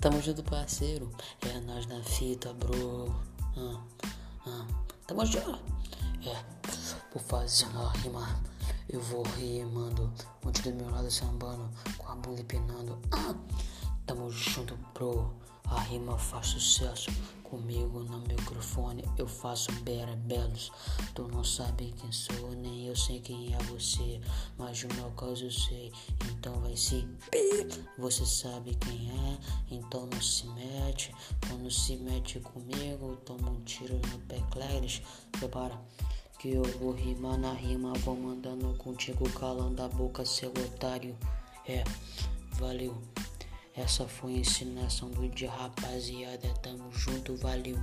Tamo junto, parceiro. É nós na fita, bro. Ah, ah. Tamo junto. É, vou fazer uma rima. Eu vou rimando. Monte do meu lado sambando. Com a bunda empinando. Ah, tamo junto, bro. A rima faz sucesso comigo no microfone. Eu faço belos. Tu não sabe quem sou, nem eu sei quem é você. Mas o meu caso eu sei, então vai se. Você sabe quem é, então não se mete. Quando se mete comigo, toma um tiro no pé, Cléris. Prepara. Que eu vou rimar na rima, vou mandando contigo, calando a boca, seu otário. É, valeu. Essa foi a ensinação do dia, rapaziada. Tamo junto, valeu.